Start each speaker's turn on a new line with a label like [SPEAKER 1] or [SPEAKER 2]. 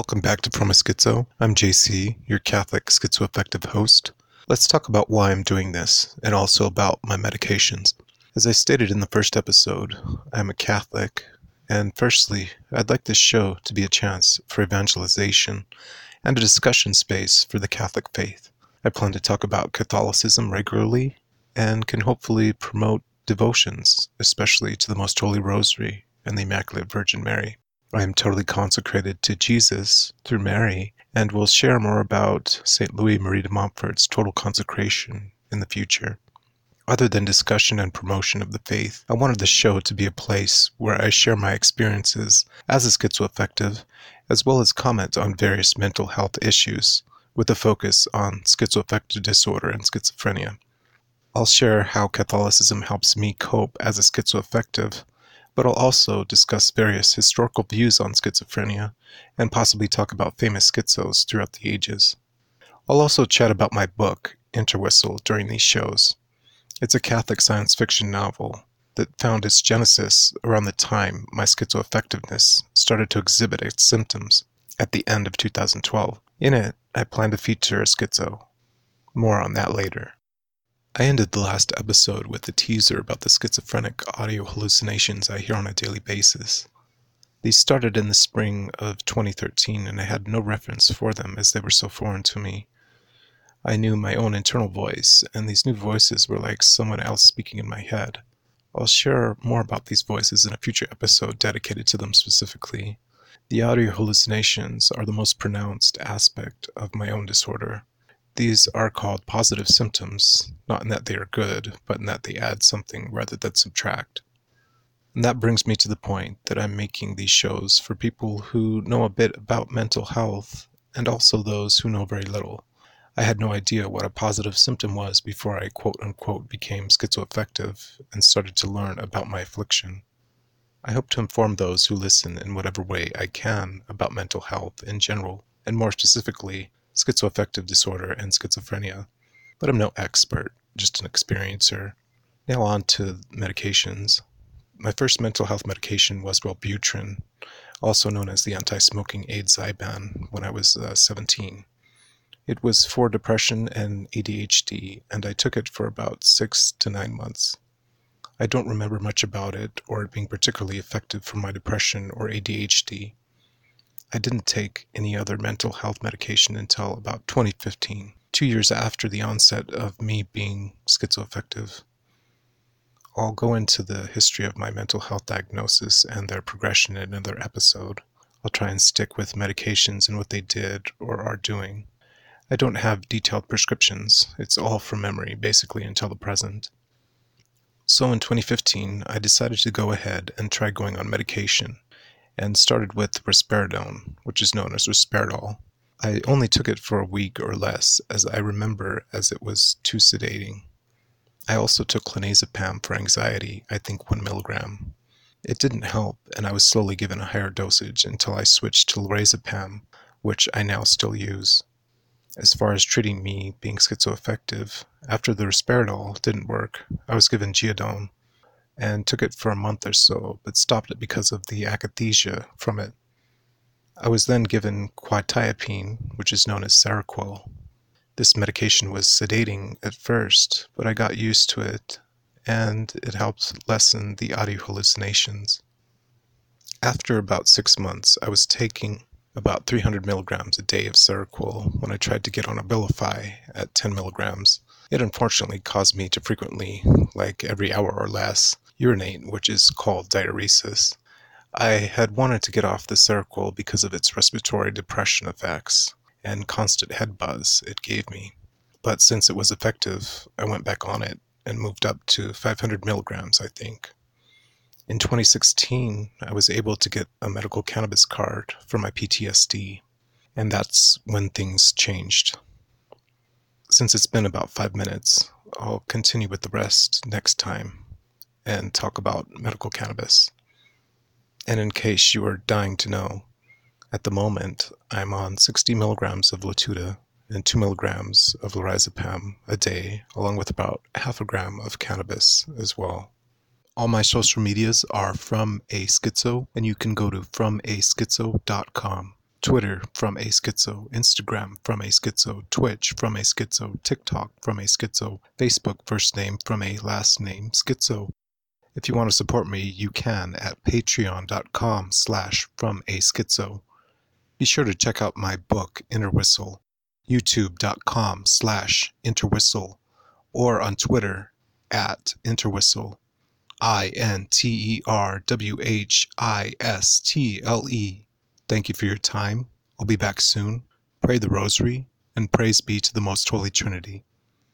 [SPEAKER 1] Welcome back to From a Schizo. I'm JC, your Catholic schizoaffective host. Let's talk about why I'm doing this and also about my medications. As I stated in the first episode, I'm a Catholic, and firstly, I'd like this show to be a chance for evangelization and a discussion space for the Catholic faith. I plan to talk about Catholicism regularly and can hopefully promote devotions, especially to the Most Holy Rosary and the Immaculate Virgin Mary. I am totally consecrated to Jesus through Mary, and will share more about St. Louis Marie de Montfort's total consecration in the future. Other than discussion and promotion of the faith, I wanted the show to be a place where I share my experiences as a schizoaffective, as well as comment on various mental health issues, with a focus on schizoaffective disorder and schizophrenia. I'll share how Catholicism helps me cope as a schizoaffective but I'll also discuss various historical views on schizophrenia and possibly talk about famous schizos throughout the ages. I'll also chat about my book, Interwhistle, during these shows. It's a Catholic science fiction novel that found its genesis around the time my schizoaffectiveness started to exhibit its symptoms at the end of 2012. In it, I plan to feature a schizo. More on that later. I ended the last episode with a teaser about the schizophrenic audio hallucinations I hear on a daily basis. These started in the spring of 2013, and I had no reference for them as they were so foreign to me. I knew my own internal voice, and these new voices were like someone else speaking in my head. I'll share more about these voices in a future episode dedicated to them specifically. The audio hallucinations are the most pronounced aspect of my own disorder. These are called positive symptoms, not in that they are good, but in that they add something rather than subtract. And that brings me to the point that I'm making these shows for people who know a bit about mental health and also those who know very little. I had no idea what a positive symptom was before I quote unquote became schizoaffective and started to learn about my affliction. I hope to inform those who listen in whatever way I can about mental health in general, and more specifically, schizoaffective disorder and schizophrenia, but I'm no expert, just an experiencer. Now on to medications. My first mental health medication was Wellbutrin, also known as the anti-smoking aid Zyban, when I was uh, 17. It was for depression and ADHD, and I took it for about six to nine months. I don't remember much about it or it being particularly effective for my depression or ADHD. I didn't take any other mental health medication until about 2015, two years after the onset of me being schizoaffective. I'll go into the history of my mental health diagnosis and their progression in another episode. I'll try and stick with medications and what they did or are doing. I don't have detailed prescriptions, it's all from memory, basically until the present. So in 2015, I decided to go ahead and try going on medication and started with risperidone, which is known as Risperdal. I only took it for a week or less, as I remember, as it was too sedating. I also took clonazepam for anxiety, I think one milligram. It didn't help, and I was slowly given a higher dosage until I switched to lorazepam, which I now still use. As far as treating me being schizoaffective, after the Risperdal didn't work, I was given geodon, and took it for a month or so, but stopped it because of the akathisia from it. I was then given quetiapine, which is known as Seroquel. This medication was sedating at first, but I got used to it, and it helped lessen the audio hallucinations. After about six months, I was taking about 300 milligrams a day of Seroquel when I tried to get on Abilify at 10 milligrams. It unfortunately caused me to frequently, like every hour or less, urinate, which is called diuresis. I had wanted to get off the Seroquel because of its respiratory depression effects and constant head buzz it gave me. But since it was effective, I went back on it and moved up to 500 milligrams, I think. In 2016, I was able to get a medical cannabis card for my PTSD, and that's when things changed. Since it's been about five minutes, I'll continue with the rest next time and talk about medical cannabis. And in case you are dying to know, at the moment I'm on 60 milligrams of Latuda and 2 milligrams of lorazepam a day, along with about half a gram of cannabis as well. All my social medias are from a schizo, and you can go to fromaschizo.com. Twitter from a schizo, Instagram from a schizo, Twitch from a schizo, TikTok from a schizo, Facebook first name from a last name schizo. If you want to support me, you can at patreon.com slash from a schizo. Be sure to check out my book, Interwhistle, youtube.com slash interwhistle, or on Twitter at interwhistle. I N T E R W H I S T L E. Thank you for your time. I'll be back soon. Pray the Rosary, and praise be to the Most Holy Trinity.